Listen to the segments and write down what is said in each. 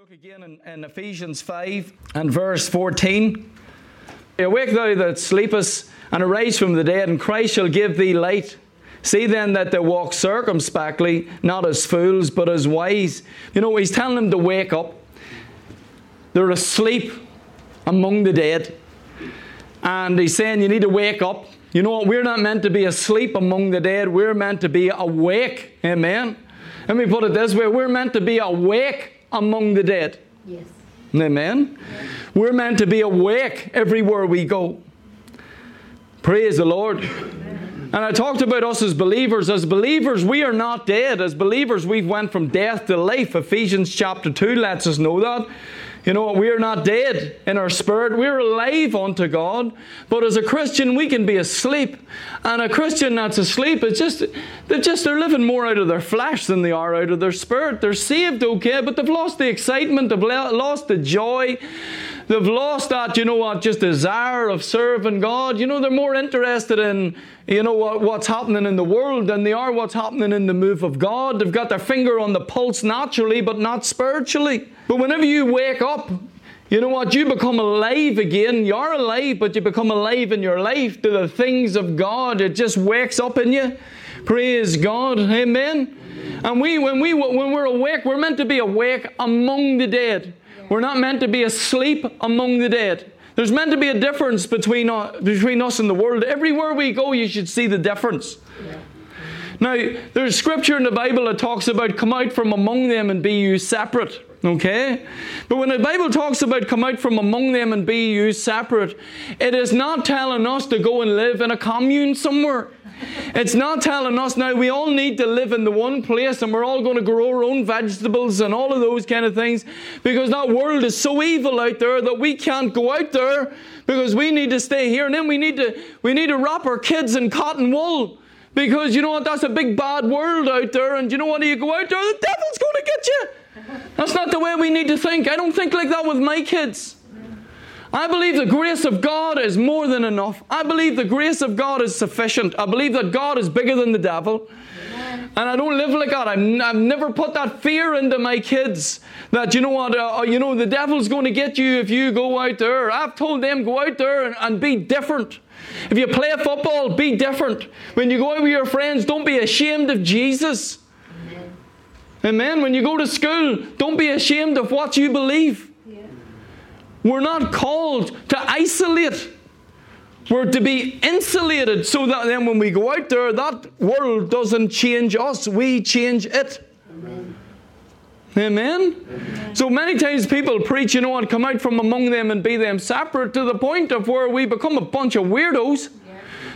look again in, in Ephesians 5 and verse 14. Awake thou that sleepest, and arise from the dead, and Christ shall give thee light. See then that they walk circumspectly, not as fools, but as wise. You know, he's telling them to wake up. They're asleep among the dead. And he's saying you need to wake up. You know what? We're not meant to be asleep among the dead. We're meant to be awake. Amen. Let me put it this way we're meant to be awake among the dead. Yes. Amen. We're meant to be awake everywhere we go. Praise the Lord. And I talked about us as believers. As believers, we are not dead. As believers, we've went from death to life. Ephesians chapter 2 lets us know that. You know, what? we are not dead in our spirit. We're alive unto God. But as a Christian, we can be asleep. And a Christian that's asleep is just, they're just, they're living more out of their flesh than they are out of their spirit. They're saved, okay, but they've lost the excitement, they've lost the joy. They've lost that, you know what, just desire of serving God. You know, they're more interested in, you know, what, what's happening in the world than they are what's happening in the move of God. They've got their finger on the pulse naturally, but not spiritually. But whenever you wake up, you know what? You become alive again. You're alive, but you become alive in your life to the things of God. It just wakes up in you. Praise God. Amen. And we, when we, when we're awake, we're meant to be awake among the dead. We're not meant to be asleep among the dead. There's meant to be a difference between, uh, between us and the world. Everywhere we go, you should see the difference. Yeah. Now, there's scripture in the Bible that talks about come out from among them and be you separate. Okay? But when the Bible talks about come out from among them and be you separate, it is not telling us to go and live in a commune somewhere. It's not telling us now we all need to live in the one place and we're all going to grow our own vegetables and all of those kind of things because that world is so evil out there that we can't go out there because we need to stay here and then we need to we need to wrap our kids in cotton wool because you know what that's a big bad world out there and you know what you go out there the devil's going to get you. That's not the way we need to think. I don't think like that with my kids I believe the grace of God is more than enough. I believe the grace of God is sufficient. I believe that God is bigger than the devil. And I don't live like that. i have never put that fear into my kids that, you know what, uh, uh, you know, the devil's going to get you if you go out there. I've told them, go out there and, and be different. If you play football, be different. When you go out with your friends, don't be ashamed of Jesus. Amen. Amen. When you go to school, don't be ashamed of what you believe. We're not called to isolate. We're to be insulated so that then when we go out there, that world doesn't change us, we change it. Amen. Amen? Amen? So many times people preach, you know, and come out from among them and be them separate to the point of where we become a bunch of weirdos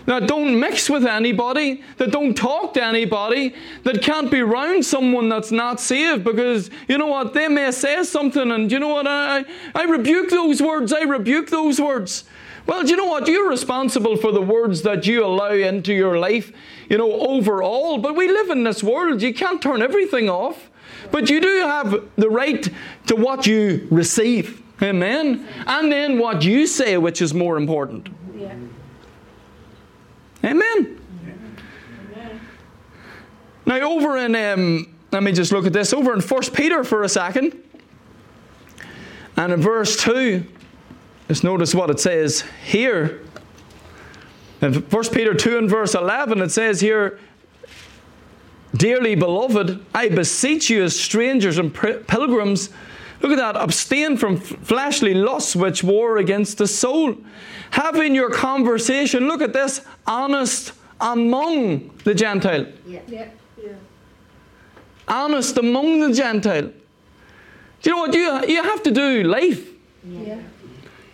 that don't mix with anybody, that don't talk to anybody, that can't be around someone that's not saved because, you know what, they may say something and, you know what, I, I rebuke those words, I rebuke those words. Well, do you know what? You're responsible for the words that you allow into your life, you know, overall. But we live in this world. You can't turn everything off. But you do have the right to what you receive. Amen. And then what you say, which is more important. Amen. Now, over in, um, let me just look at this, over in 1 Peter for a second. And in verse 2, just notice what it says here. In 1 Peter 2 and verse 11, it says here, Dearly beloved, I beseech you as strangers and pilgrims, look at that, abstain from fleshly lusts which war against the soul having your conversation, look at this, honest among the Gentile. Yeah. Yeah. yeah. Honest among the Gentile. Do you know what? You, you have to do life. Yeah.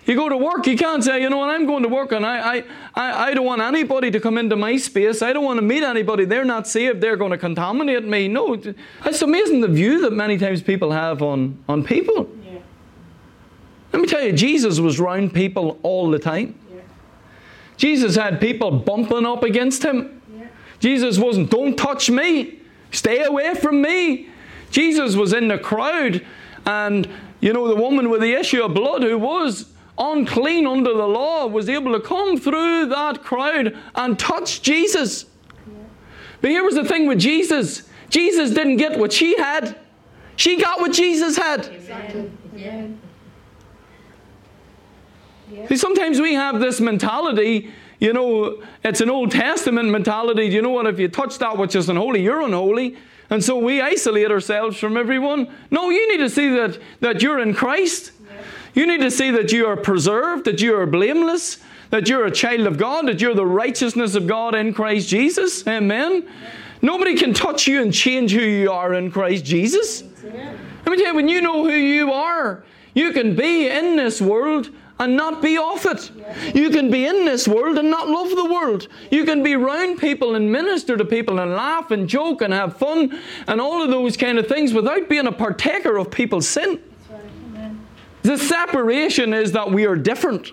You go to work, you can't say, you know what, I'm going to work and I, I, I, I don't want anybody to come into my space. I don't want to meet anybody. They're not saved. They're going to contaminate me. No, it's amazing the view that many times people have on, on people. Let me tell you, Jesus was around people all the time. Yeah. Jesus had people bumping up against him. Yeah. Jesus wasn't, don't touch me, stay away from me. Jesus was in the crowd, and you know, the woman with the issue of blood who was unclean under the law was able to come through that crowd and touch Jesus. But here was the thing with Jesus Jesus didn't get what she had. She got what Jesus had. Exactly. Yeah. Yeah. See, sometimes we have this mentality, you know, it's an Old Testament mentality. You know what? If you touch that which is unholy, you're unholy. And so we isolate ourselves from everyone. No, you need to see that, that you're in Christ. You need to see that you are preserved, that you are blameless, that you're a child of God, that you're the righteousness of God in Christ Jesus. Amen. Nobody can touch you and change who you are in Christ Jesus. Let me tell you, when you know who you are, you can be in this world and not be off it. You can be in this world and not love the world. You can be around people and minister to people and laugh and joke and have fun and all of those kind of things without being a partaker of people's sin. The separation is that we are different.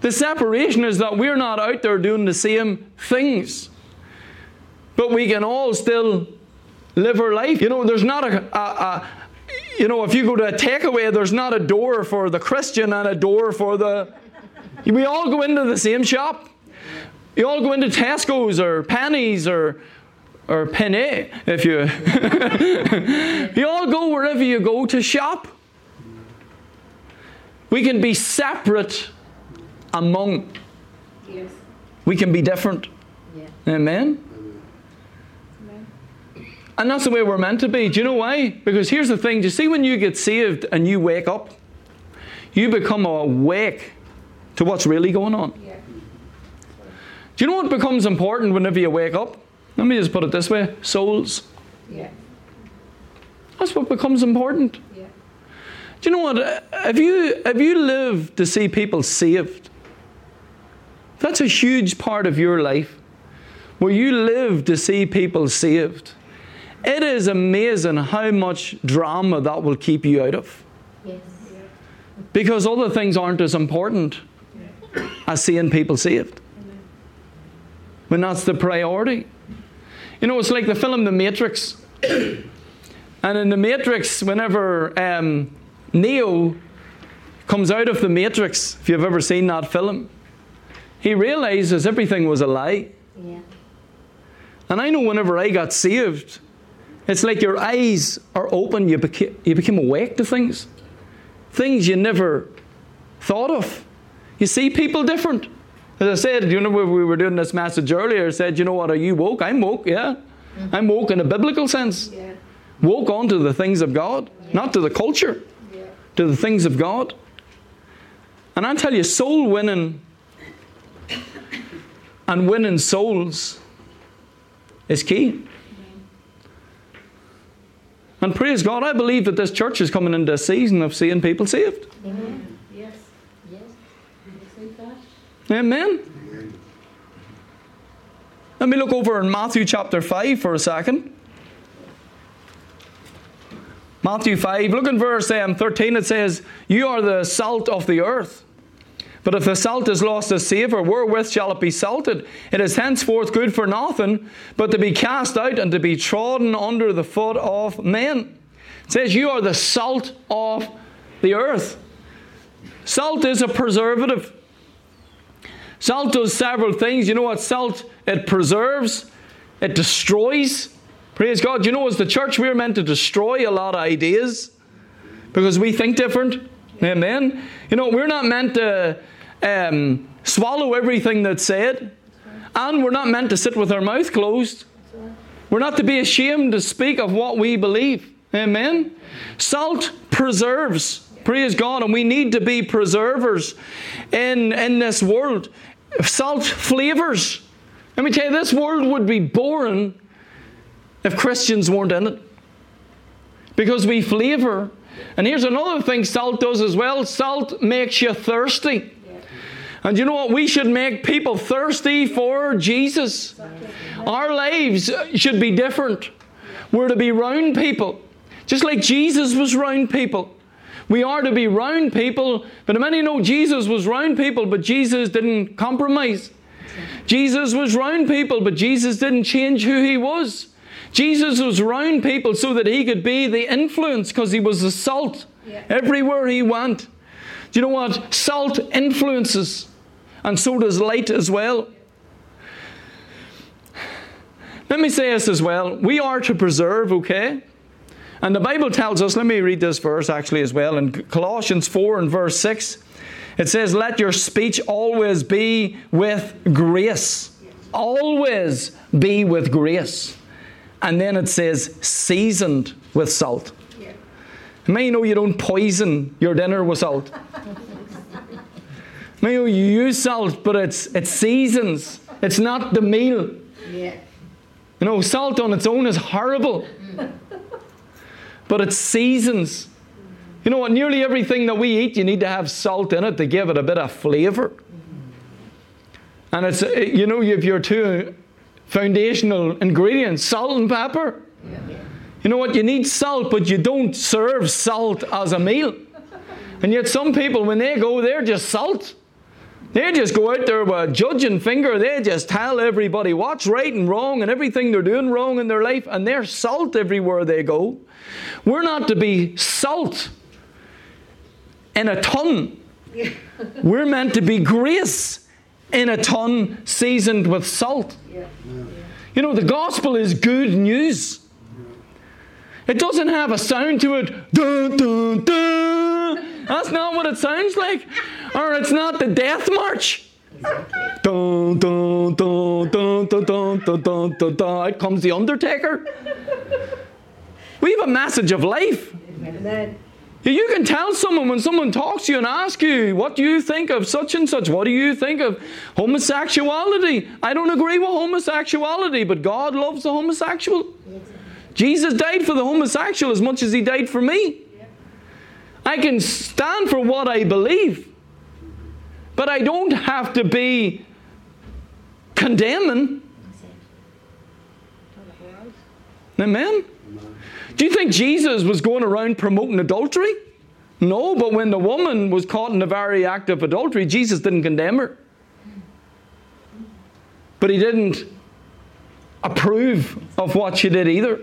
The separation is that we're not out there doing the same things. But we can all still live our life. You know, there's not a, a, a you know, if you go to a takeaway, there's not a door for the Christian and a door for the. We all go into the same shop. You all go into Tesco's or Penny's or or Penny, if you. you all go wherever you go to shop. We can be separate among. Yes. We can be different. Yeah. Amen. Amen. And that's the way we're meant to be. Do you know why? Because here's the thing. Do you see when you get saved and you wake up, you become awake to what's really going on. Yeah. Do you know what becomes important whenever you wake up? Let me just put it this way souls. Yeah. That's what becomes important. Do you know what? If you, if you live to see people saved, that's a huge part of your life. Where you live to see people saved. It is amazing how much drama that will keep you out of. Yes. Because other things aren't as important as seeing people saved. When that's the priority. You know, it's like the film The Matrix. and in The Matrix, whenever um, Neo comes out of the Matrix, if you've ever seen that film, he realizes everything was a lie. Yeah. And I know whenever I got saved, it's like your eyes are open, you, beca- you became awake to things. Things you never thought of. You see people different. As I said, you know, when we were doing this message earlier, I said, you know what, are you woke? I'm woke, yeah. Mm-hmm. I'm woke in a biblical sense. Yeah. Woke onto the things of God, not to the culture, Yeah. To the things of God. And I tell you, soul winning and winning souls is key. And praise God, I believe that this church is coming into a season of seeing people saved. Amen. Yes. Yes. That? Amen. Let me look over in Matthew chapter 5 for a second. Matthew 5, look in verse um, 13, it says, You are the salt of the earth. But if the salt is lost its savour, wherewith shall it be salted? It is henceforth good for nothing, but to be cast out and to be trodden under the foot of men. It says, You are the salt of the earth. Salt is a preservative. Salt does several things. You know what salt? It preserves, it destroys. Praise God. You know, as the church, we're meant to destroy a lot of ideas because we think different. Amen. You know, we're not meant to um, swallow everything that's said, and we're not meant to sit with our mouth closed. We're not to be ashamed to speak of what we believe. Amen. Salt preserves. Praise God. And we need to be preservers in, in this world. Salt flavors. Let me tell you, this world would be boring if Christians weren't in it. Because we flavor. And here's another thing salt does as well salt makes you thirsty. And you know what? We should make people thirsty for Jesus. Our lives should be different. We're to be round people. Just like Jesus was round people. We are to be round people, but many know Jesus was round people, but Jesus didn't compromise. Jesus was round people, but Jesus didn't change who he was. Jesus was round people so that he could be the influence because he was the salt Yeah. everywhere he went. Do you know what? Salt influences, and so does light as well. Let me say this as well. We are to preserve, okay? And the Bible tells us, let me read this verse actually as well, in Colossians 4 and verse 6. It says, Let your speech always be with grace. Always be with grace. And then it says, seasoned with salt. Yeah. May you know you don't poison your dinner with salt. May you know you use salt, but it's it seasons. It's not the meal. Yeah. You know, salt on its own is horrible. But it seasons. You know what? Nearly everything that we eat, you need to have salt in it to give it a bit of flavour. Mm-hmm. And it's, you know, if you're your two foundational ingredients salt and pepper. You know what? You need salt, but you don't serve salt as a meal. And yet, some people, when they go, they're just salt. They just go out there with a judging finger. They just tell everybody what's right and wrong and everything they're doing wrong in their life, and they're salt everywhere they go. We're not to be salt in a ton. We're meant to be grace in a ton seasoned with salt. You know, the gospel is good news. It doesn't have a sound to it. Dun, dun, dun. That's not what it sounds like. Or it's not the death march. Dun, dun, dun, dun, dun, dun, dun, dun, dun. Out comes the Undertaker. We have a message of life. Amen. You can tell someone when someone talks to you and asks you, What do you think of such and such? What do you think of homosexuality? I don't agree with homosexuality, but God loves the homosexual. Jesus died for the homosexual as much as he died for me. I can stand for what I believe, but I don't have to be condemning. Amen? Do you think Jesus was going around promoting adultery? No, but when the woman was caught in the very act of adultery, Jesus didn't condemn her. But he didn't approve of what she did either.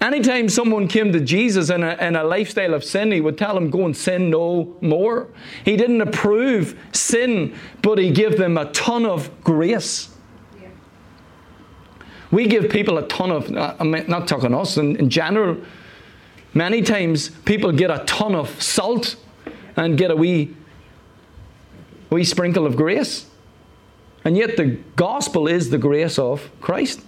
Anytime someone came to Jesus in a, in a lifestyle of sin, he would tell them, Go and sin no more. He didn't approve sin, but he gave them a ton of grace. We give people a ton of, uh, I'm not talking us, in, in general, many times people get a ton of salt and get a wee, wee sprinkle of grace. And yet the gospel is the grace of Christ.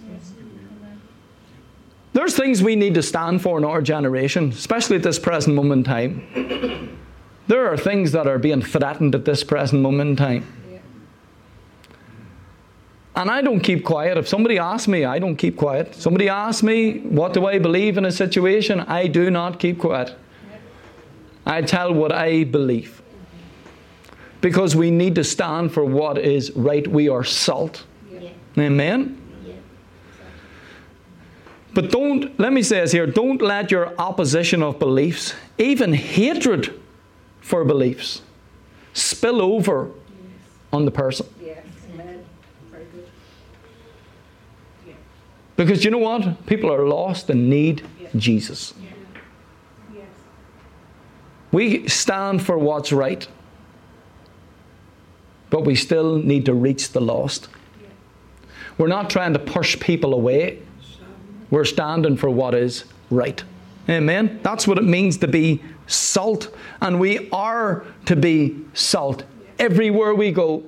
There's things we need to stand for in our generation, especially at this present moment in time. There are things that are being threatened at this present moment in time. And I don't keep quiet. If somebody asks me, I don't keep quiet. Somebody asks me, what do I believe in a situation? I do not keep quiet. I tell what I believe. Because we need to stand for what is right. We are salt. Yeah. Amen? Yeah. But don't, let me say this here, don't let your opposition of beliefs, even hatred for beliefs, spill over on the person. Yes. Amen. Very good. Because you know what? People are lost and need Jesus. We stand for what's right, but we still need to reach the lost. We're not trying to push people away, we're standing for what is right. Amen? That's what it means to be salt. And we are to be salt everywhere we go.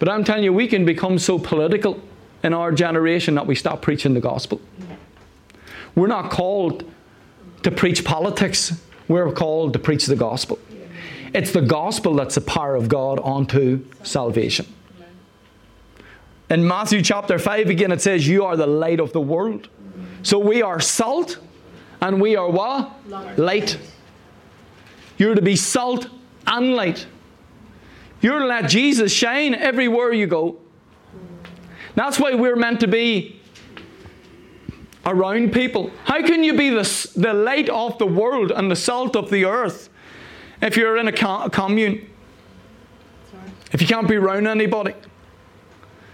But I'm telling you, we can become so political in our generation that we stop preaching the gospel. We're not called to preach politics, we're called to preach the gospel. It's the gospel that's the power of God unto salvation. In Matthew chapter 5, again, it says, You are the light of the world. So we are salt and we are what? Light. You're to be salt and light. You're to let Jesus shine everywhere you go. That's why we're meant to be around people. How can you be the, the light of the world and the salt of the earth if you're in a co- commune? If you can't be around anybody?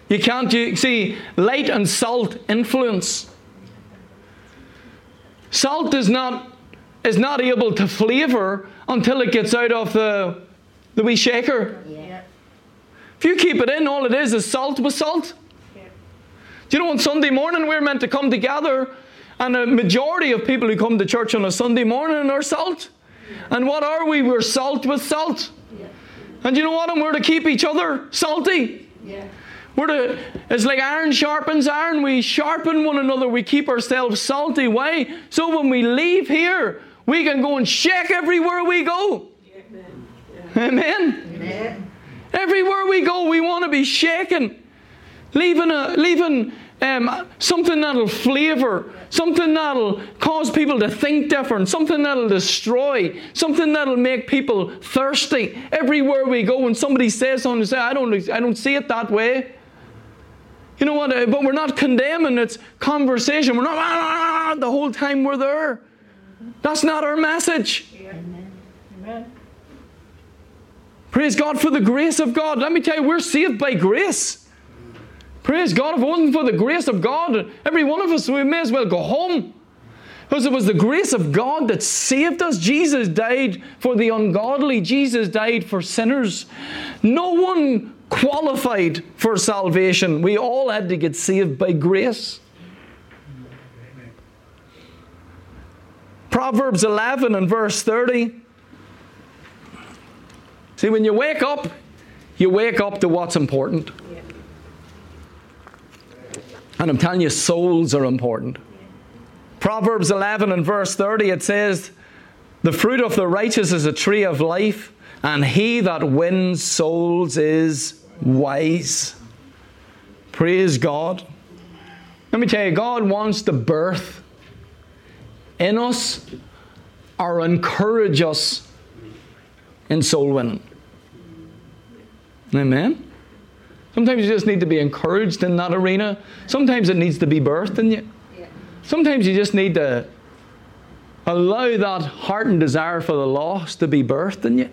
You can't, you see, light and salt influence. Salt is not, is not able to flavour until it gets out of the, the wee shaker. Yeah. If you keep it in, all it is is salt with salt. Yeah. Do you know on Sunday morning we're meant to come together And a majority of people who come to church on a Sunday morning are salt. And what are we? We're salt with salt. Yeah. And you know what? And we're to keep each other salty. Yeah. We're to, it's like iron sharpens iron. We sharpen one another. We keep ourselves salty. Why? So when we leave here, we can go and shake everywhere we go. Amen. Amen. Everywhere we go, we want to be shaken. Leaving, a, leaving um, something that'll flavor, something that'll cause people to think different, something that'll destroy, something that'll make people thirsty. Everywhere we go, when somebody says something, say, I don't, I don't see it that way. You know what? Uh, But we're not condemning, it's conversation. We're not "Ah, ah, ah," the whole time we're there. That's not our message. Amen. Praise God for the grace of God. Let me tell you, we're saved by grace. Praise God. If it wasn't for the grace of God, every one of us, we may as well go home. Because it was the grace of God that saved us. Jesus died for the ungodly, Jesus died for sinners. No one qualified for salvation. We all had to get saved by grace. Proverbs 11 and verse 30. See, when you wake up, you wake up to what's important. And I'm telling you, souls are important. Proverbs 11 and verse 30, it says, The fruit of the righteous is a tree of life, and he that wins souls is wise. Praise God. Let me tell you, God wants to birth in us or encourage us in soul winning. Amen. Sometimes you just need to be encouraged in that arena. Sometimes it needs to be birthed in you. Sometimes you just need to allow that heart and desire for the lost to be birthed in you.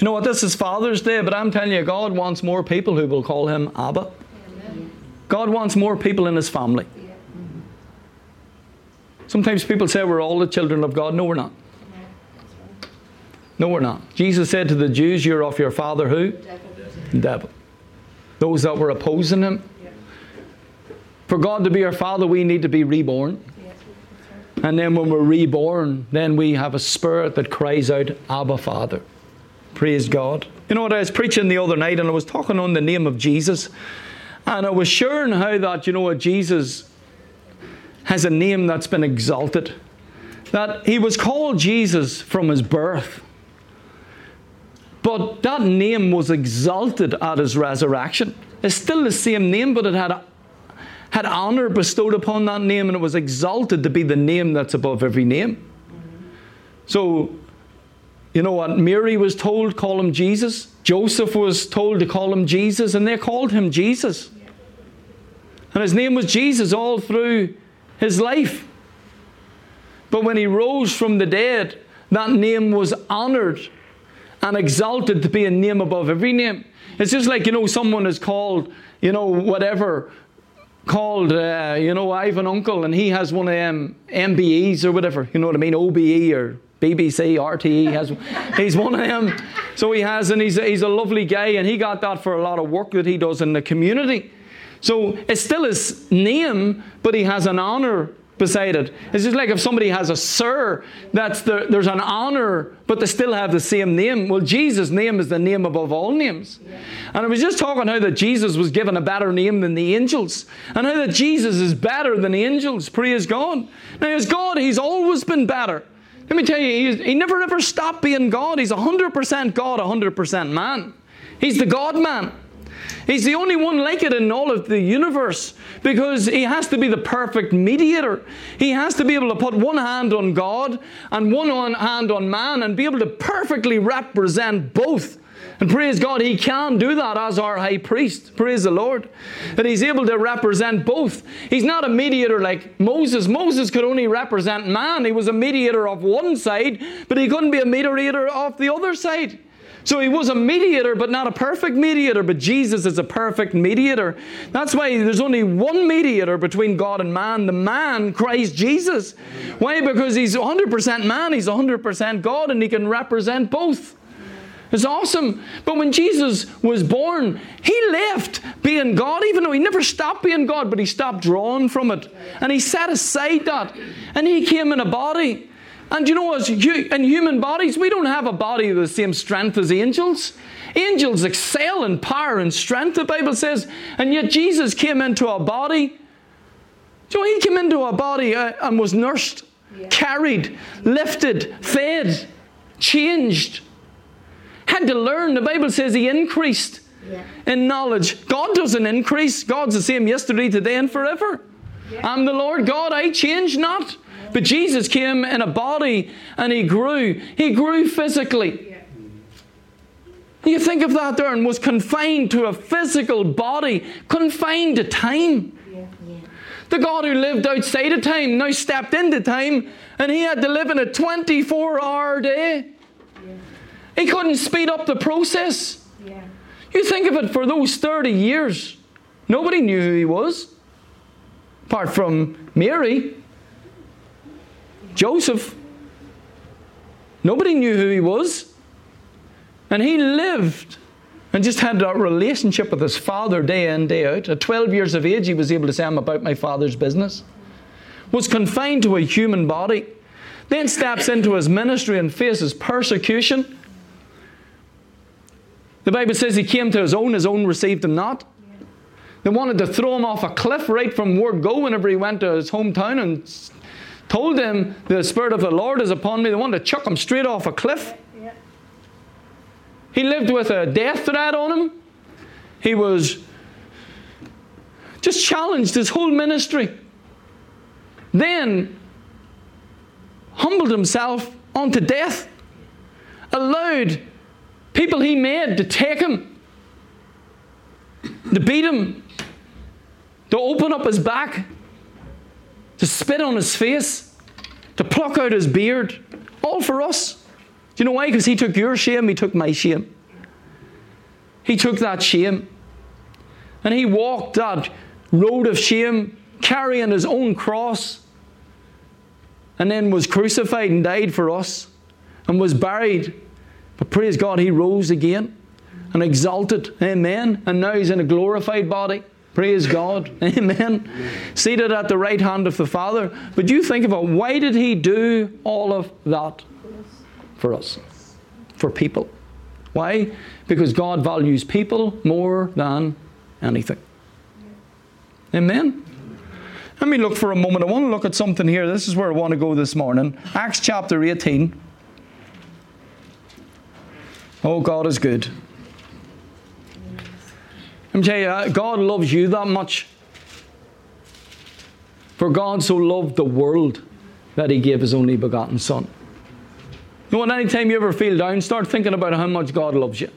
You know what? This is Father's Day, but I'm telling you, God wants more people who will call Him Abba. Amen. God wants more people in His family. Yeah. Sometimes people say we're all the children of God. No, we're not. No, we're not. Jesus said to the Jews, You're of your father who? The devil. Those that were opposing Him. For God to be our Father, we need to be reborn. And then when we're reborn, then we have a spirit that cries out, Abba, Father. Praise God. You know what? I was preaching the other night and I was talking on the name of Jesus. And I was sharing how that, you know what, Jesus has a name that's been exalted. That he was called Jesus from his birth. But that name was exalted at his resurrection. It's still the same name, but it had had honor bestowed upon that name and it was exalted to be the name that's above every name. So, you know what? Mary was told, call him Jesus. Joseph was told to call him Jesus, and they called him Jesus. And his name was Jesus all through his life. But when he rose from the dead, that name was honored and exalted to be a name above every name. It's just like, you know, someone is called, you know, whatever, called, uh, you know, I have an uncle and he has one of them MBEs or whatever, you know what I mean, OBE or BBC, RTE, has, he's one of them. So he has, and he's, he's a lovely guy and he got that for a lot of work that he does in the community. So it's still his name, but he has an honor beside it. It's just like if somebody has a sir, that's the, there's an honor, but they still have the same name. Well, Jesus' name is the name above all names. And I was just talking how that Jesus was given a better name than the angels, and how that Jesus is better than the angels. Praise God. Now, as God, He's always been better. Let me tell you, he, he never ever stopped being God. He's 100% God, 100% man. He's the God man. He's the only one like it in all of the universe because he has to be the perfect mediator. He has to be able to put one hand on God and one on- hand on man and be able to perfectly represent both. And praise God, he can do that as our high priest. Praise the Lord. That he's able to represent both. He's not a mediator like Moses. Moses could only represent man. He was a mediator of one side, but he couldn't be a mediator of the other side. So he was a mediator, but not a perfect mediator. But Jesus is a perfect mediator. That's why there's only one mediator between God and man the man, Christ Jesus. Why? Because he's 100% man, he's 100% God, and he can represent both. It's awesome. But when Jesus was born, he left being God, even though he never stopped being God, but he stopped drawing from it. And he set aside that. And he came in a body. And you know, as you, in human bodies, we don't have a body of the same strength as angels. Angels excel in power and strength, the Bible says. And yet Jesus came into a body. You know, he came into a body uh, and was nursed, yeah. carried, lifted, fed, changed had to learn. The Bible says he increased yeah. in knowledge. God doesn't increase. God's the same yesterday, today, and forever. Yeah. I'm the Lord God, I change not. But Jesus came in a body and he grew. He grew physically. You think of that there and was confined to a physical body, confined to time. The God who lived outside of time now stepped into time and he had to live in a 24 hour day. He couldn't speed up the process. You think of it for those 30 years, nobody knew who he was, apart from Mary, Joseph. Nobody knew who he was. And he lived and just had that relationship with his father day in, day out. At 12 years of age, he was able to say, I'm about my father's business. Was confined to a human body. Then steps into his ministry and faces persecution. The Bible says he came to his own, his own received him not. They wanted to throw him off a cliff right from word go whenever he went to his hometown and told him, The Spirit of the Lord is upon me. They wanted to chuck him straight off a cliff. He lived with a death threat on him. He was just challenged his whole ministry. Then humbled himself unto death, allowed people he made to take him, to beat him, to open up his back, to spit on his face, to pluck out his beard, all for us. Do you know why? Because he took your shame, he took my shame. He took that shame and he walked that road of shame, carrying his own cross, and then was crucified and died for us, and was buried but praise God, he rose again and exalted. Amen. And now he's in a glorified body. Praise God. Amen. Seated at the right hand of the Father. But you think about why did he do all of that for us? For people. Why? Because God values people more than anything. Amen. Let me look for a moment. I want to look at something here. This is where I want to go this morning. Acts chapter 18. Oh, God is good. I'm telling you, God loves you that much. For God so loved the world that he gave his only begotten Son. You know, anytime you ever feel down, start thinking about how much God loves you.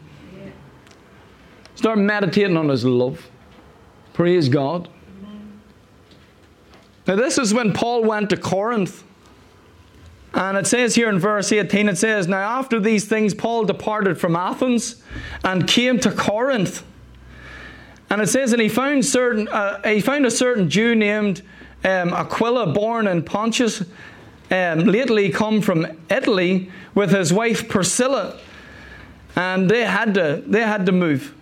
Start meditating on his love. Praise God. Now, this is when Paul went to Corinth. And it says here in verse 18, it says, Now after these things, Paul departed from Athens and came to Corinth. And it says, and he found certain, uh, he found a certain Jew named um, Aquila, born in Pontus, um, lately come from Italy, with his wife Priscilla, and they had to they had to move.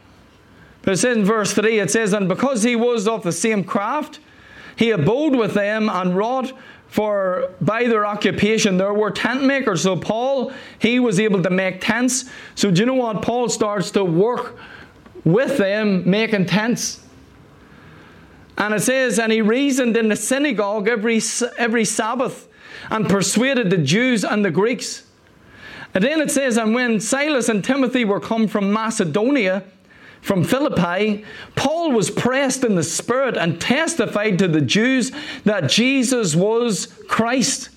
But it says in verse three, it says, and because he was of the same craft, he abode with them and wrought for by their occupation there were tent makers. So Paul, he was able to make tents. So do you know what? Paul starts to work with them making tents. And it says, and he reasoned in the synagogue every, every Sabbath and persuaded the Jews and the Greeks. And then it says, and when Silas and Timothy were come from Macedonia, from Philippi, Paul was pressed in the Spirit and testified to the Jews that Jesus was Christ.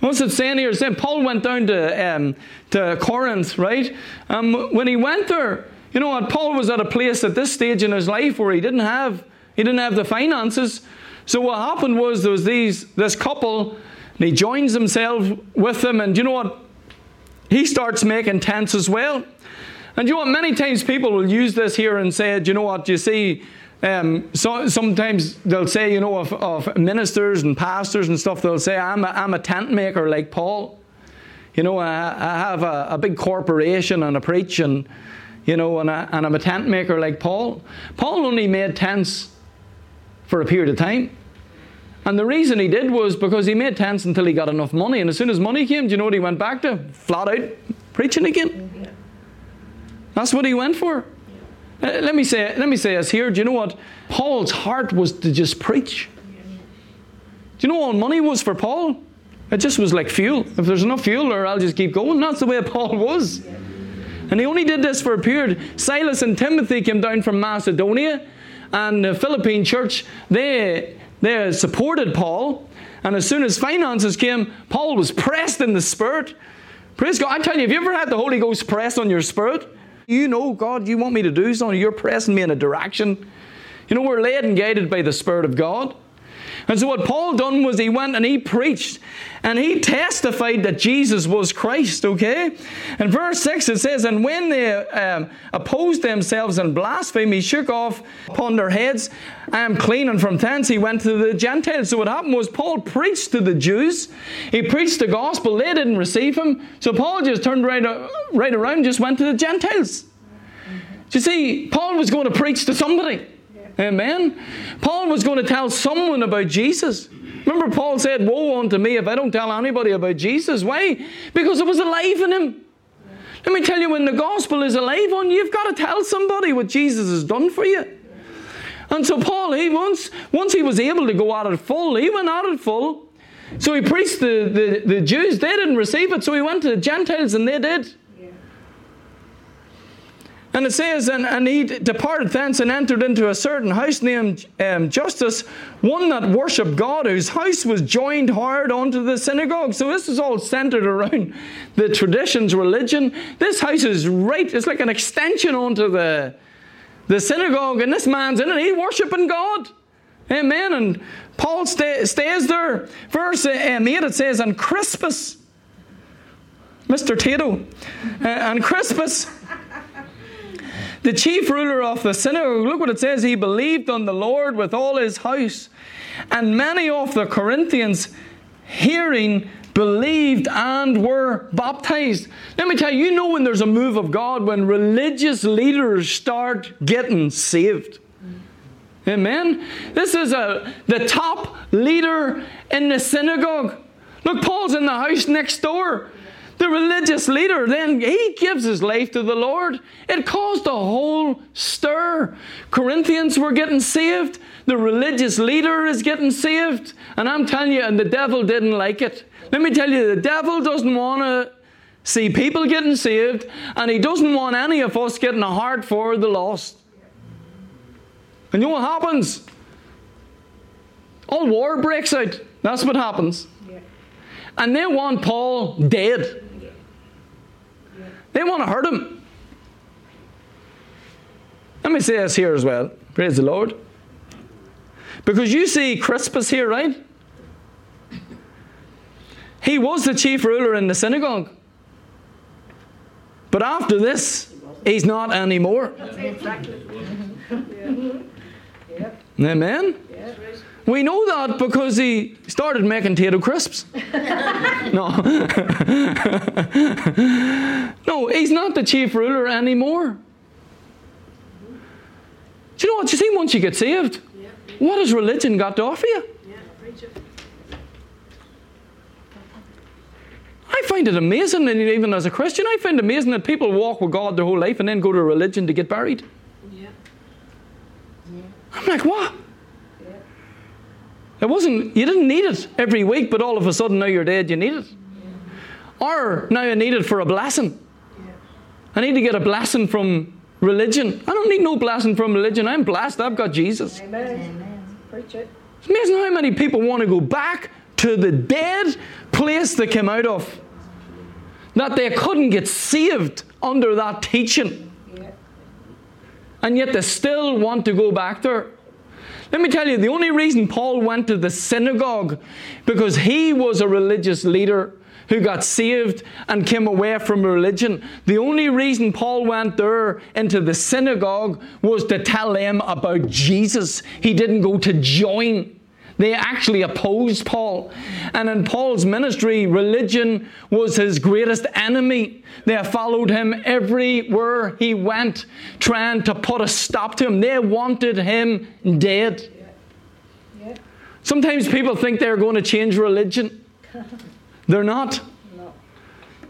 What's it saying here? It's saying Paul went down to, um, to Corinth, right? Um, when he went there, you know what? Paul was at a place at this stage in his life where he didn't have he didn't have the finances. So what happened was there was these this couple, and he joins himself with them, and you know what? He starts making tents as well. And you know what? Many times people will use this here and say, you know what? You see, um, so, sometimes they'll say, you know, of, of, ministers and pastors and stuff, they'll say, I'm a, I'm a tent maker like Paul. you know, I, I have a, a, big corporation and I preach and, you know, and, I, I'm a tent maker like Paul. Paul only made tents for a period of time. And the reason he did was because he made tents until he got enough money. And as soon as money came, do you know what he went back to? Flat out preaching again. That's what he went for. Uh, let me say, let me say this here. Do you know what? Paul's heart was to just preach. Do you know what money was for Paul? It just was like fuel. If there's enough fuel, or I'll just keep going. That's the way Paul was. And he only did this for a period. Silas and Timothy came down from Macedonia, and the Philippian church, they, they supported Paul. And as soon as finances came, Paul was pressed in the spirit. Praise God. I tell you, have you ever had the Holy Ghost pressed on your spirit? You know, God, you want me to do something. You're pressing me in a direction. You know, we're led and guided by the Spirit of God. And so what Paul done was he went and he preached and he testified that Jesus was Christ, okay? In verse 6 it says, And when they um, opposed themselves and blasphemed, he shook off upon their heads, I am clean, and from thence he went to the Gentiles. So what happened was Paul preached to the Jews, he preached the gospel, they didn't receive him, so Paul just turned right, uh, right around just went to the Gentiles. You see, Paul was going to preach to somebody. Amen. Paul was going to tell someone about Jesus. Remember, Paul said, Woe unto me if I don't tell anybody about Jesus. Why? Because it was alive in him. Let me tell you, when the gospel is alive on you, you've got to tell somebody what Jesus has done for you. And so Paul, he once, once he was able to go out at full, he went out at full. So he preached the, the, the Jews, they didn't receive it, so he went to the Gentiles and they did. And it says, and, and he departed thence and entered into a certain house named um, Justus, one that worshipped God, whose house was joined hard onto the synagogue. So this is all centered around the traditions, religion. This house is right, it's like an extension onto the, the synagogue, and this man's in it, he's worshipping God. Amen. And Paul stay, stays there. Verse um, 8 it says, and Crispus, Mr. Tayto, uh, and Crispus the chief ruler of the synagogue, look what it says, he believed on the Lord with all his house. And many of the Corinthians, hearing, believed and were baptized. Let me tell you, you know when there's a move of God when religious leaders start getting saved. Amen. This is a the top leader in the synagogue. Look, Paul's in the house next door. The religious leader, then he gives his life to the Lord. It caused a whole stir. Corinthians were getting saved. The religious leader is getting saved. And I'm telling you, and the devil didn't like it. Let me tell you, the devil doesn't want to see people getting saved, and he doesn't want any of us getting a heart for the lost. And you know what happens? All war breaks out. That's what happens. And they want Paul dead. They want to hurt him. Let me say this here as well. Praise the Lord. Because you see Crispus here, right? He was the chief ruler in the synagogue. But after this, he's not anymore. Amen? We know that because he started making Tayto crisps. no. no, he's not the chief ruler anymore. Do you know what? You see, once you get saved, yeah. what has religion got to offer you? Yeah, I find it amazing, and even as a Christian, I find it amazing that people walk with God their whole life and then go to religion to get buried. Yeah. I'm like, what? It wasn't, you didn't need it every week, but all of a sudden now you're dead, you need it. Yeah. Or now I need it for a blessing. Yeah. I need to get a blessing from religion. I don't need no blessing from religion. I'm blessed. I've got Jesus. Amen. Amen. Preach it. It's amazing how many people want to go back to the dead place they came out of. That they couldn't get saved under that teaching. Yeah. And yet they still want to go back there. Let me tell you, the only reason Paul went to the synagogue because he was a religious leader who got saved and came away from religion. The only reason Paul went there into the synagogue was to tell them about Jesus. He didn't go to join They actually opposed Paul. And in Paul's ministry, religion was his greatest enemy. They followed him everywhere he went, trying to put a stop to him. They wanted him dead. Yeah. Sometimes people think they're going to change religion. They're not. No.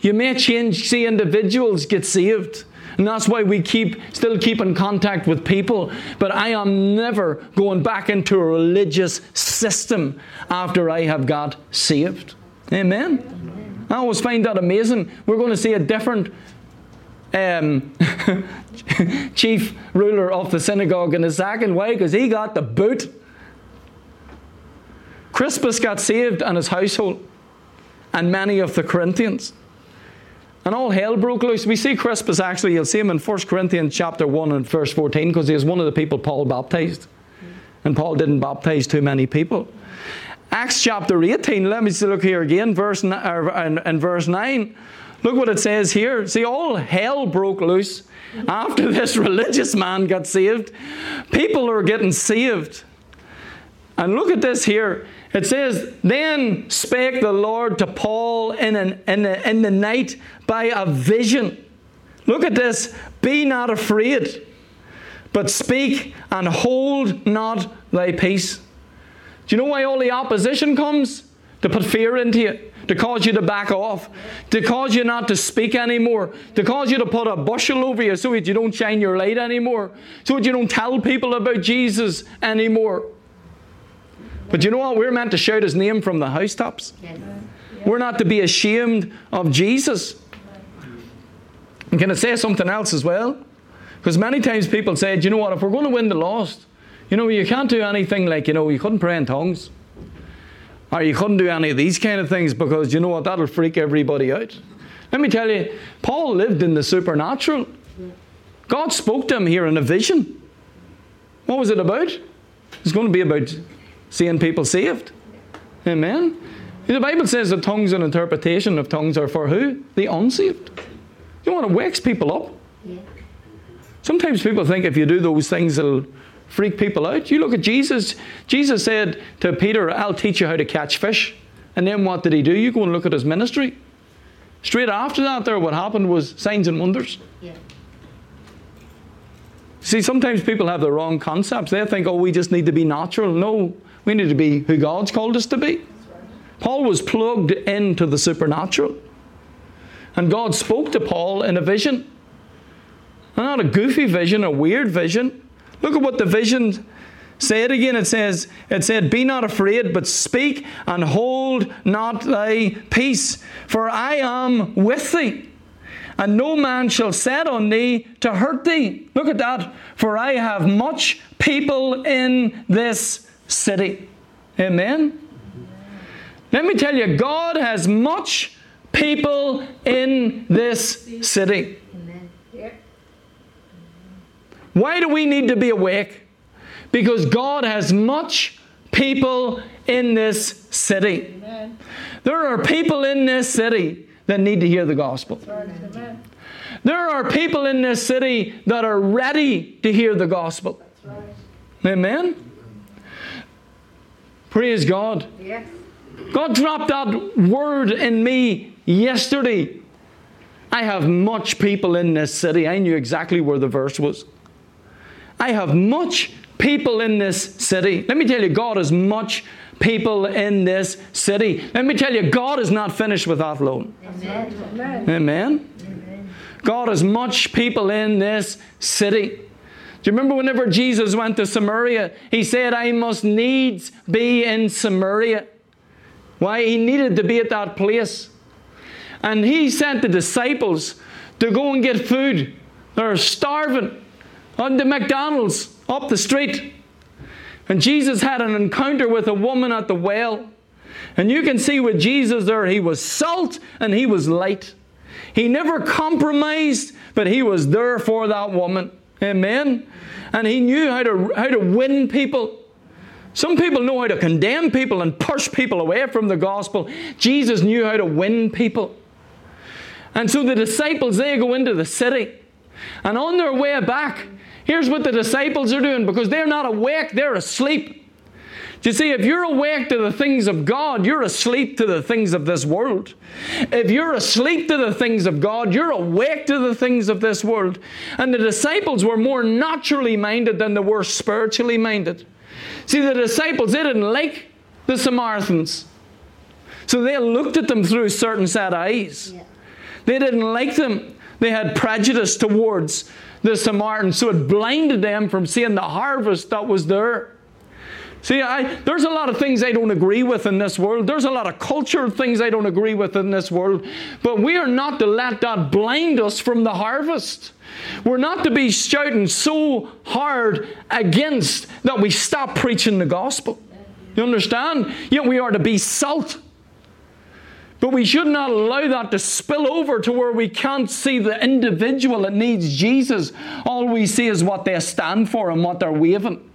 You may change, see individuals get saved. And that's why we keep still keep in contact with people. But I am never going back into a religious system after I have got saved. Amen. I always find that amazing. We're going to see a different um, chief ruler of the synagogue in a second. Why? Because he got the boot. Crispus got saved and his household, and many of the Corinthians. And all hell broke loose. We see Crispus actually, you'll see him in 1 Corinthians chapter 1 and verse 14, because he was one of the people Paul baptized. And Paul didn't baptize too many people. Acts chapter 18, let me look here again, verse or, and, and verse 9. Look what it says here. See, all hell broke loose after this religious man got saved. People are getting saved. And look at this here. It says, Then spake the Lord to Paul in, an, in, the, in the night by a vision. Look at this. Be not afraid, but speak and hold not thy peace. Do you know why all the opposition comes? To put fear into you, to cause you to back off, to cause you not to speak anymore, to cause you to put a bushel over you so that you don't shine your light anymore, so that you don't tell people about Jesus anymore. But you know what? We're meant to shout his name from the housetops. We're not to be ashamed of Jesus. And can I say something else as well? Because many times people say, Do you know what? If we're going to win the lost, you know, you can't do anything like, you know, you couldn't pray in tongues. Or you couldn't do any of these kind of things because, you know what? That'll freak everybody out. Let me tell you, Paul lived in the supernatural. God spoke to him here in a vision. What was it about? It's going to be about seeing people saved. Amen. The Bible says that tongues and interpretation of tongues are for who? The unsaved. You want to wax people up. Yeah. Sometimes people think if you do those things, it'll freak people out. You look at Jesus. Jesus said to Peter, I'll teach you how to catch fish. And then what did he do? You go and look at his ministry. Straight after that, there, what happened was signs and wonders. Yeah. See, sometimes people have the wrong concepts. They think, oh, we just need to be natural. No, we need to be who God's called us to be. Paul was plugged into the supernatural. And God spoke to Paul in a vision. Not a goofy vision, a weird vision. Look at what the vision said again. It says, it said, Be not afraid, but speak and hold not thy peace, for I am with thee and no man shall set on thee to hurt thee. Look at that. For I have much people in this city. Amen. Let me tell you, God has much people in this city. Why do we need to be awake? Because God has much people in this city. Amen. There are people in this city that need to hear the gospel. There are people in this city that are ready to hear the gospel. Right. Amen. Praise God. Yes. God dropped that word in me yesterday. I have much people in this city. I knew exactly where the verse was. I have much people in this city. Let me tell you, God has much people in this city. Let me tell you, God is not finished with that alone. Amen. Amen. Amen. God has much people in this city. Do you remember whenever Jesus went to Samaria, he said, I must needs be in Samaria. Why? He needed to be at that place. And he sent the disciples to go and get food. They're starving on the McDonald's up the street. And Jesus had an encounter with a woman at the well. And you can see with Jesus there, he was salt and he was light. He never compromised, but he was there for that woman. Amen. And he knew how to, how to win people. Some people know how to condemn people and push people away from the gospel. Jesus knew how to win people. And so the disciples, they go into the city. And on their way back, here's what the disciples are doing because they're not awake, they're asleep. You see, if you're awake to the things of God, you're asleep to the things of this world. If you're asleep to the things of God, you're awake to the things of this world. And the disciples were more naturally minded than they were spiritually minded. See, the disciples, they didn't like the Samaritans. So they looked at them through certain set eyes. Yeah. They didn't like them. They had prejudice towards the Samaritans, so it blinded them from seeing the harvest that was there. See, I, there's a lot of things I don't agree with in this world. There's a lot of cultural things I don't agree with in this world. But we are not to let that blind us from the harvest. We're not to be shouting so hard against that we stop preaching the gospel. You understand? Yet we are to be salt. But we should not allow that to spill over to where we can't see the individual that needs Jesus. All we see is what they stand for and what they're waving.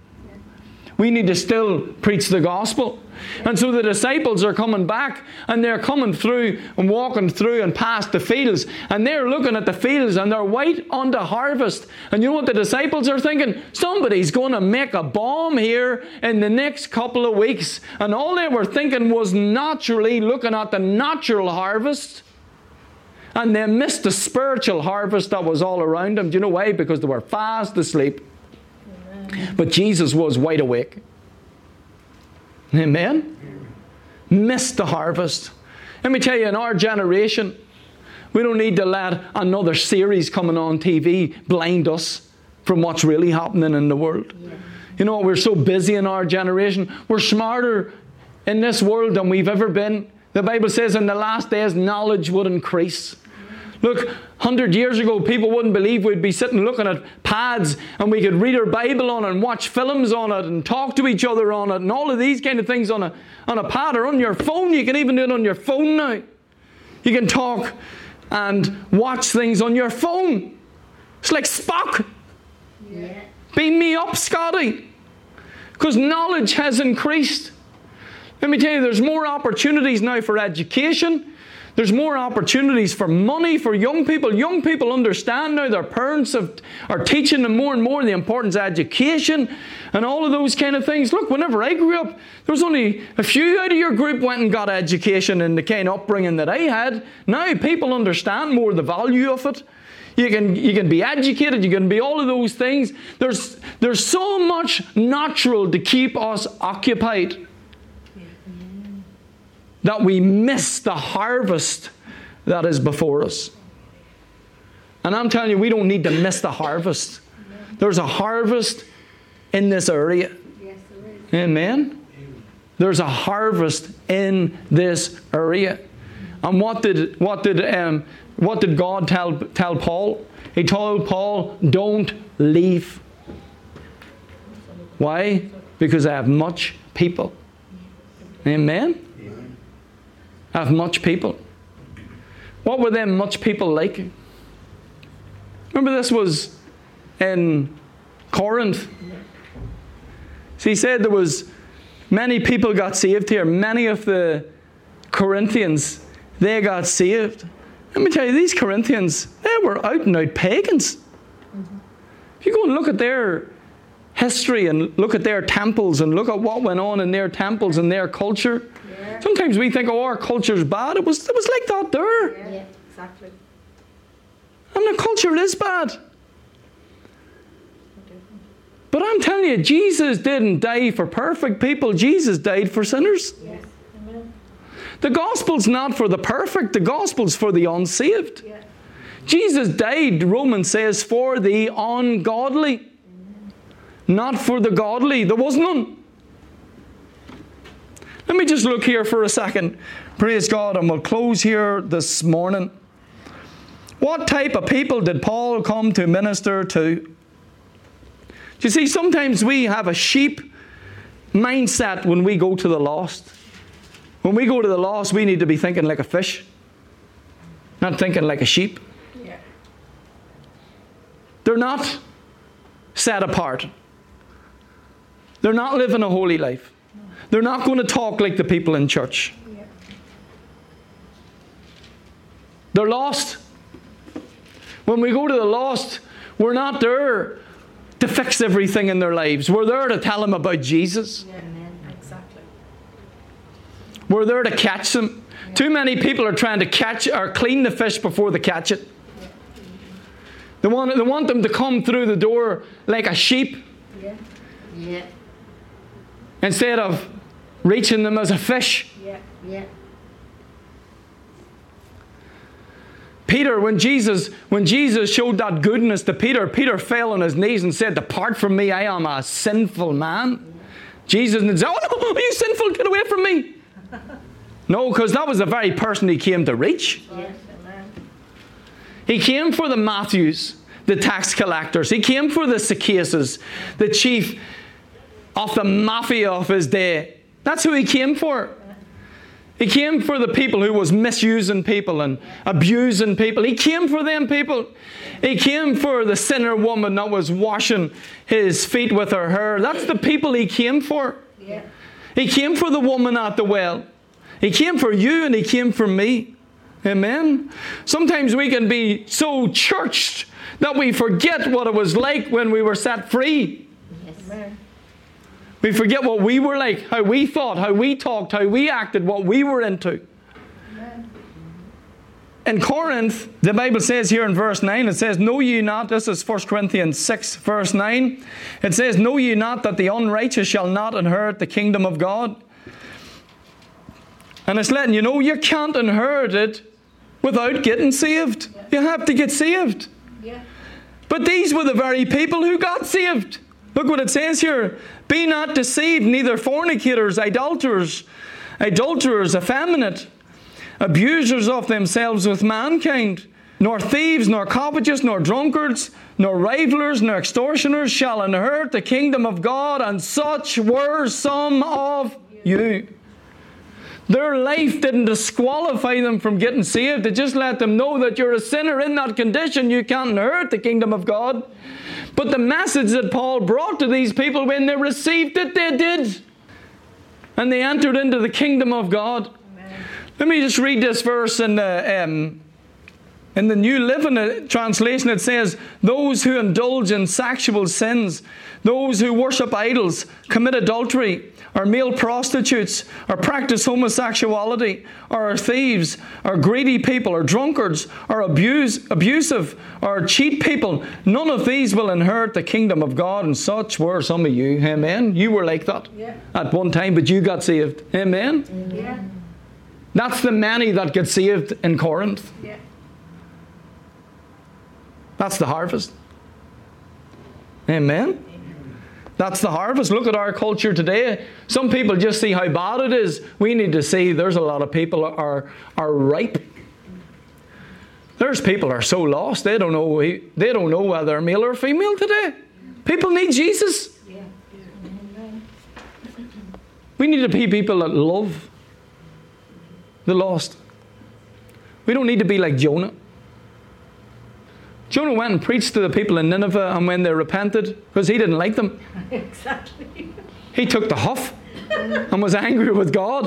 We need to still preach the gospel. And so the disciples are coming back and they're coming through and walking through and past the fields and they're looking at the fields and they're white on the harvest. And you know what the disciples are thinking? Somebody's going to make a bomb here in the next couple of weeks. And all they were thinking was naturally looking at the natural harvest. And they missed the spiritual harvest that was all around them. Do you know why? Because they were fast asleep. But Jesus was wide awake. Amen? Missed the harvest. Let me tell you, in our generation, we don't need to let another series coming on TV blind us from what's really happening in the world. You know, we're so busy in our generation. We're smarter in this world than we've ever been. The Bible says in the last days, knowledge would increase. Look, 100 years ago, people wouldn't believe we'd be sitting looking at pads and we could read our Bible on it and watch films on it and talk to each other on it and all of these kind of things on a, on a pad or on your phone. You can even do it on your phone now. You can talk and watch things on your phone. It's like Spock. Yeah. Beam me up, Scotty. Because knowledge has increased. Let me tell you, there's more opportunities now for education. There's more opportunities for money for young people. Young people understand now their parents have, are teaching them more and more the importance of education and all of those kind of things. Look, whenever I grew up, there was only a few out of your group went and got education in the kind of upbringing that I had. Now people understand more the value of it. You can, you can be educated, you can be all of those things. There's, there's so much natural to keep us occupied that we miss the harvest that is before us. And I'm telling you, we don't need to miss the harvest. There's a harvest in this area. Yes, there is. Amen. There's a harvest in this area. And what did what did um, what did God tell tell Paul? He told Paul, "Don't leave." Why? Because I have much people. Amen. Have much people. What were them much people like? Remember, this was in Corinth. So he said there was many people got saved here. Many of the Corinthians, they got saved. Let me tell you, these Corinthians, they were out and out pagans. If you go and look at their history and look at their temples and look at what went on in their temples and their culture, Yeah. sometimes we think, oh, our culture's bad. It was, it was like that there. Yeah. Yeah, exactly. And the culture is bad. But I'm telling you, Jesus didn't die for perfect people, Jesus died for sinners. Yes. Amen. The gospel's not for the perfect, the gospel's for the unsaved. Yeah. Jesus died, Romans says, for the ungodly, not for the godly. There was none. Let me just look here for a second. Praise God, and we'll close here this morning. What type of people did Paul come to minister to? Do you see, sometimes we have a sheep mindset when we go to the lost. When we go to the lost, we need to be thinking like a fish, not thinking like a sheep. Yeah. They're not set apart. They're not living a holy life. They're not going to talk like the people in church. They're lost. When we go to the lost, we're not there to fix everything in their lives. We're there to tell them about Jesus. Exactly. We're there to catch them. Too many people are trying to catch or clean the fish before they catch it. They want, they want them to come through the door like a sheep Yeah. Yeah. Instead of reaching them as a fish. Yeah. Yeah. Peter, when Jesus, when Jesus showed that goodness to Peter, Peter fell on his knees and said, Depart from me, I am a sinful man. Jesus didn't say, Oh no, are you sinful? Get away from me. No, because that was the very person he came to reach. Yes. He came for the Matthews, the tax collectors. He came for the Zacchaeuses, the chief of the mafia of his day. That's who he came for. He came for the people who was misusing people and abusing people. He came for them people. He came for the sinner woman that was washing his feet with her hair. That's the people he came for. Yeah. He came for the woman at the well. He came for you and he came for me. Amen. Sometimes we can be so churched that we forget what it was like when we were set free. Yes. We forget what we were like, how we thought, how we talked, how we acted, what we were into. In Corinth, the Bible says here in verse 9, it says, Know ye not, this is 1 Corinthians 6, verse 9. It says, Know ye not that the unrighteous shall not inherit the kingdom of God? And it's letting you know you can't inherit it without getting saved. You have to get saved. Yeah. But these were the very people who got saved. Look what it says here. Be not deceived, neither fornicators, idolaters, adulterers, effeminate, abusers of themselves with mankind, nor thieves, nor covetous, nor drunkards, nor revilers, nor extortioners shall inherit the kingdom of God, and such were some of you. Their life didn't disqualify them from getting saved. It just let them know that you're a sinner in that condition. You can't inherit the kingdom of God. But the message that Paul brought to these people when they received it, they did. And they entered into the kingdom of God. Let me just read this verse in the, um, in the New Living Translation. It says, Those who indulge in sexual sins, those who worship idols, commit adultery, are male prostitutes, or practice homosexuality, or are thieves, or greedy people, or drunkards, or abuse, abusive, or cheat people. None of these will inherit the kingdom of God, and such were some of you. Amen. You were like that Yeah. at one time, but you got saved. Amen. Yeah. That's the many that get saved in Corinth. Yeah. That's the harvest. Amen. That's the harvest. Look at our culture today. Some people just see how bad it is. We need to see there's a lot of people are are ripe. There's people are so lost they don't know they don't know whether male or female today. People need Jesus. We need to be people that love the lost. We don't need to be like Jonah. Jonah went and preached to the people in Nineveh, and when they repented, because he didn't like them, Exactly. he took the huff and was angry with God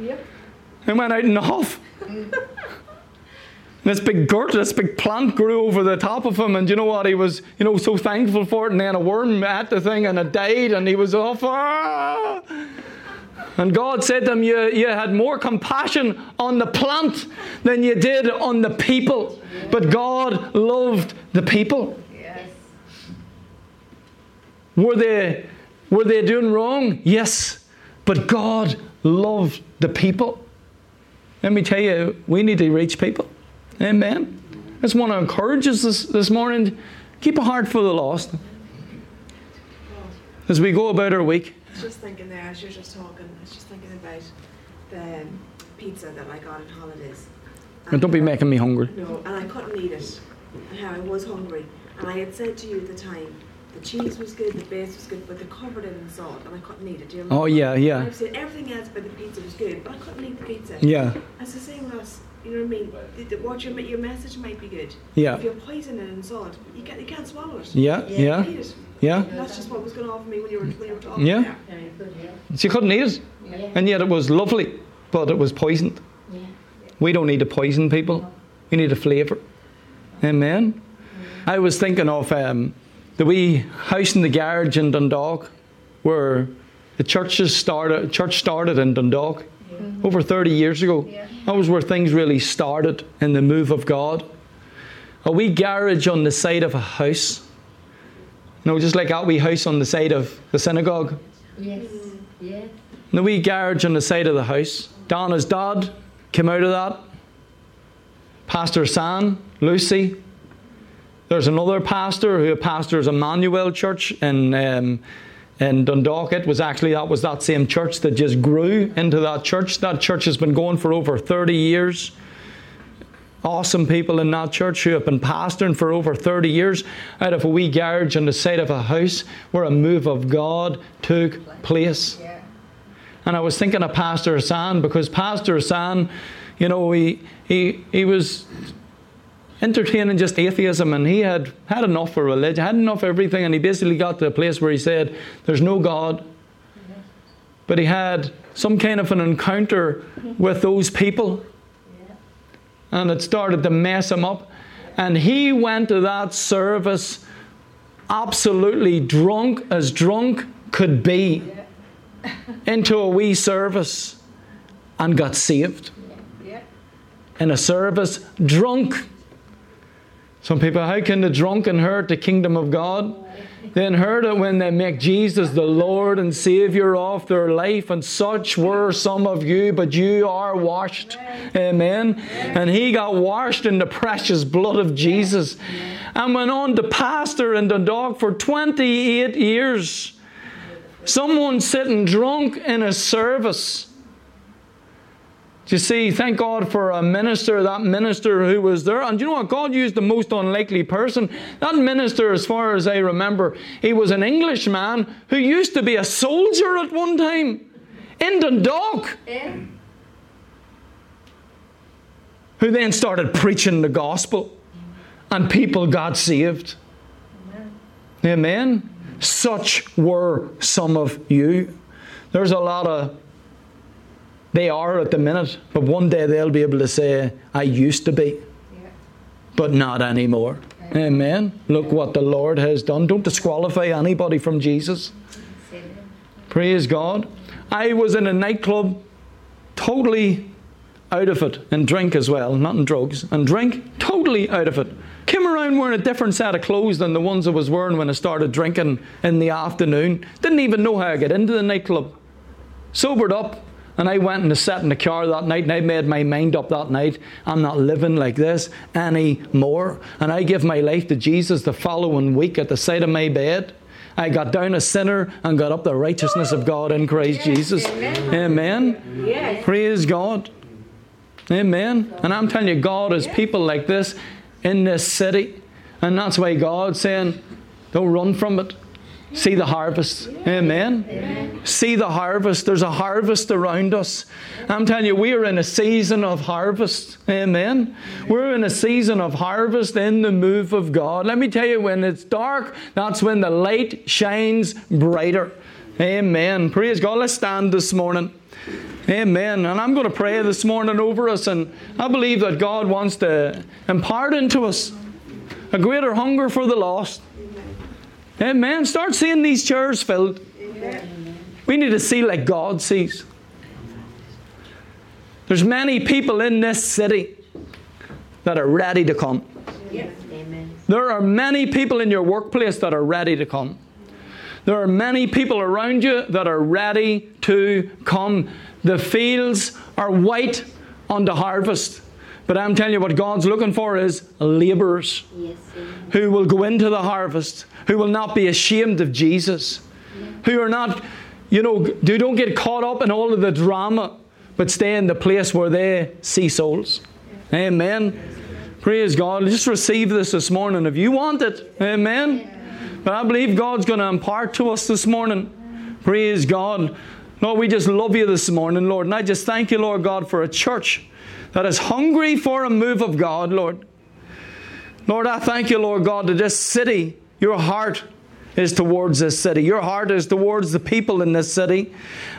Yep. and went out in the huff. And this big girt, this big plant grew over the top of him, and you know what? He was, you know, so thankful for it, and then a worm ate the thing and it died, and he was off. "Ah!" And God said to him, you, you had more compassion on the plant than you did on the people. But God loved the people. Yes. Were they, were they doing wrong? Yes. But God loved the people. Let me tell you, we need to reach people. Amen. I just want to encourage us this, this morning keep a heart for the lost as we go about our week. I was just thinking there as you're just talking, I was just thinking about the pizza that I got in holidays. And don't be making me hungry. No, and I couldn't eat it. And how I was hungry. And I had said to you at the time, the cheese was good, the base was good, but they covered it in salt and I couldn't eat it. Do you oh, remember? Oh, yeah, And yeah. I said everything else about the pizza was good, but I couldn't eat the pizza. Yeah, As the same as, you know what I mean? The, the, what your, your message might be good. yeah, If you're poisoning and in salt, you, can't you can't swallow it. yeah, You yeah, can't it. yeah. That's just what was going on for me when you were, when you were talking Yeah. there. Very good. Yeah. She couldn't eat it. Yeah. And yet it was lovely, but it was poisoned. Yeah. We don't need to poison people. We need a flavour. Amen. I was thinking of um, the wee house in the garage in Dundalk where the churches started, church started in Dundalk over 30 years ago. Yeah. That was where things really started in the move of God. A wee garage on the side of a house. You know, just like that wee house on the side of the synagogue. Yes. Yes. The wee garage on the side of the house. Donna's dad came out of that. Pastor San, Lucy. There's another pastor who pastors Emmanuel Church in um, in Dundalk. It was actually that was that same church that just grew into that church. That church has been going for over 30 years. Awesome people in that church who have been pastoring for over 30 years out of a wee garage on the side of a house where a move of God took place. And I was thinking of Pastor Hassan because Pastor Hassan, you know, he, he, he was entertaining just atheism and he had had enough of religion, had enough of everything, and he basically got to a place where he said, There's no God. But he had some kind of an encounter with those people and it started to mess him up. And he went to that service absolutely drunk as drunk could be into a wee service and got saved in a service drunk. Some people, how can the drunk inherit the kingdom of God? They inherit it when they make Jesus the Lord and Savior of their life, and such were some of you, but you are washed. Amen. And he got washed in the precious blood of Jesus and went on to pastor in Dundalk for 28 years. Someone sitting drunk in a service. You see, thank God for a minister, that minister who was there. And you know what? God used the most unlikely person. That minister, as far as I remember, he was an Englishman who used to be a soldier at one time in Dundalk, who then started preaching the gospel and people got saved. Amen. Such were some of you. There's a lot of they are at the minute, but one day they'll be able to say, I used to be, but not anymore. Amen. Look what the Lord has done. Don't disqualify anybody from Jesus. Praise God. I was in a nightclub, totally out of it, and drink as well, not in drugs, and drink, totally out of it. Came around wearing a different set of clothes than the ones I was wearing when I started drinking in the afternoon. Didn't even know how I get into the nightclub. Sobered up, and I went and I sat in the car that night, and I made my mind up that night. I'm not living like this anymore. And I gave my life to Jesus the following week at the side of my bed. I got down a sinner and got up the righteousness of God in Christ Jesus. Amen. Yes. Praise God. Amen. And I'm telling you, God has people like this in this city. And that's why God's saying, don't run from it. See the harvest. Amen. See the harvest. There's a harvest around us. I'm telling you, we are in a season of harvest. Amen. We're in a season of harvest in the move of God. Let me tell you, when it's dark, that's when the light shines brighter. Amen. Praise God. Let's stand this morning. Amen. And I'm going to pray this morning over us, and I believe that God wants to impart into us a greater hunger for the lost. Amen. Start seeing these chairs filled. We need to see like God sees. There's many people in this city that are ready to come. Yes. Amen. There are many people in your workplace that are ready to come. There are many people around you that are ready to come. The fields are white on the harvest. But I'm telling you, what God's looking for is laborers Yes. Who will go into the harvest, who will not be ashamed of Jesus, who are not, you know, who don't get caught up in all of the drama, but stay in the place where they see souls. Amen. Praise God. Just receive this this morning if you want it. Amen. But I believe God's going to impart to us this morning. Praise God. Lord, we just love you this morning, Lord. And I just thank you, Lord God, for a church that is hungry for a move of God, Lord. Lord, I thank you, Lord God, that this city, your heart is towards this city. Your heart is towards the people in this city.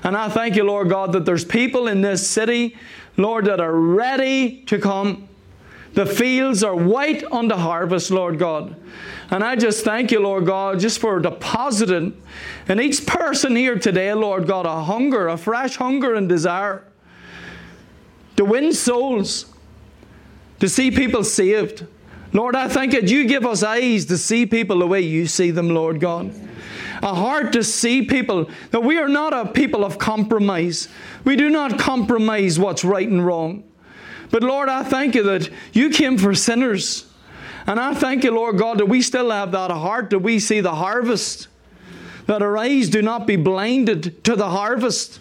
And I thank you, Lord God, that there's people in this city, Lord, that are ready to come. The fields are white unto harvest, Lord God. And I just thank you, Lord God, just for depositing in each person here today, Lord God, a hunger, a fresh hunger and desire to win souls, to see people saved. Lord, I thank you that you give us eyes to see people the way you see them, Lord God. A heart to see people, that we are not a people of compromise. We do not compromise what's right and wrong. But Lord, I thank you that you came for sinners. And I thank you, Lord God, that we still have that heart, that we see the harvest, that our eyes do not be blinded to the harvest.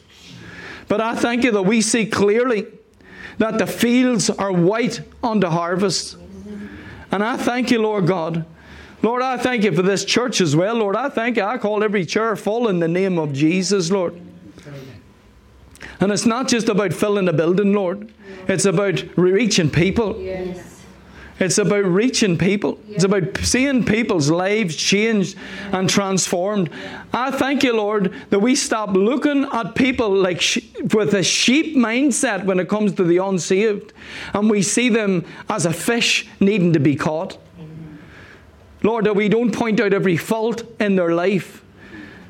But I thank you that we see clearly that the fields are white unto harvest. And I thank you, Lord God. Lord, I thank you for this church as well, Lord. I thank you. I call every chair full in the name of Jesus, Lord. And it's not just about filling a building, Lord. It's about reaching people. Yes. It's about reaching people. It's about seeing people's lives changed and transformed. I thank you, Lord, that we stop looking at people like sh- with a sheep mindset when it comes to the unsaved, and we see them as a fish needing to be caught. Lord, that we don't point out every fault in their life.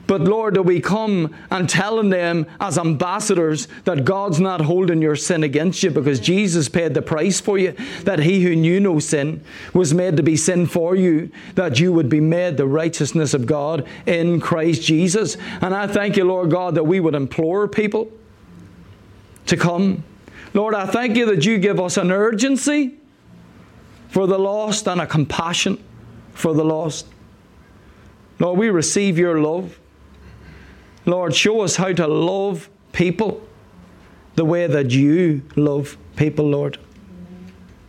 But Lord, that we come and telling them as ambassadors that God's not holding your sin against you because Jesus paid the price for you, that he who knew no sin was made to be sin for you, that you would be made the righteousness of God in Christ Jesus. And I thank you, Lord God, that we would implore people to come. Lord, I thank you that you give us an urgency for the lost and a compassion for the lost. Lord, we receive your love. Lord, show us how to love people the way that you love people, Lord.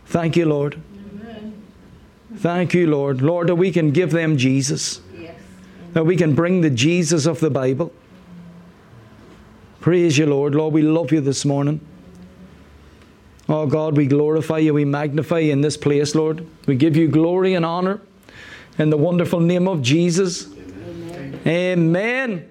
Thank you, Lord. Thank you, Lord. Lord, that we can give them Jesus, Yes. that we can bring the Jesus of the Bible. Praise you, Lord. Lord, we love you this morning. Oh God, we glorify you, we magnify you in this place, Lord. We give you glory and honor in the wonderful name of Jesus. Amen. Amen.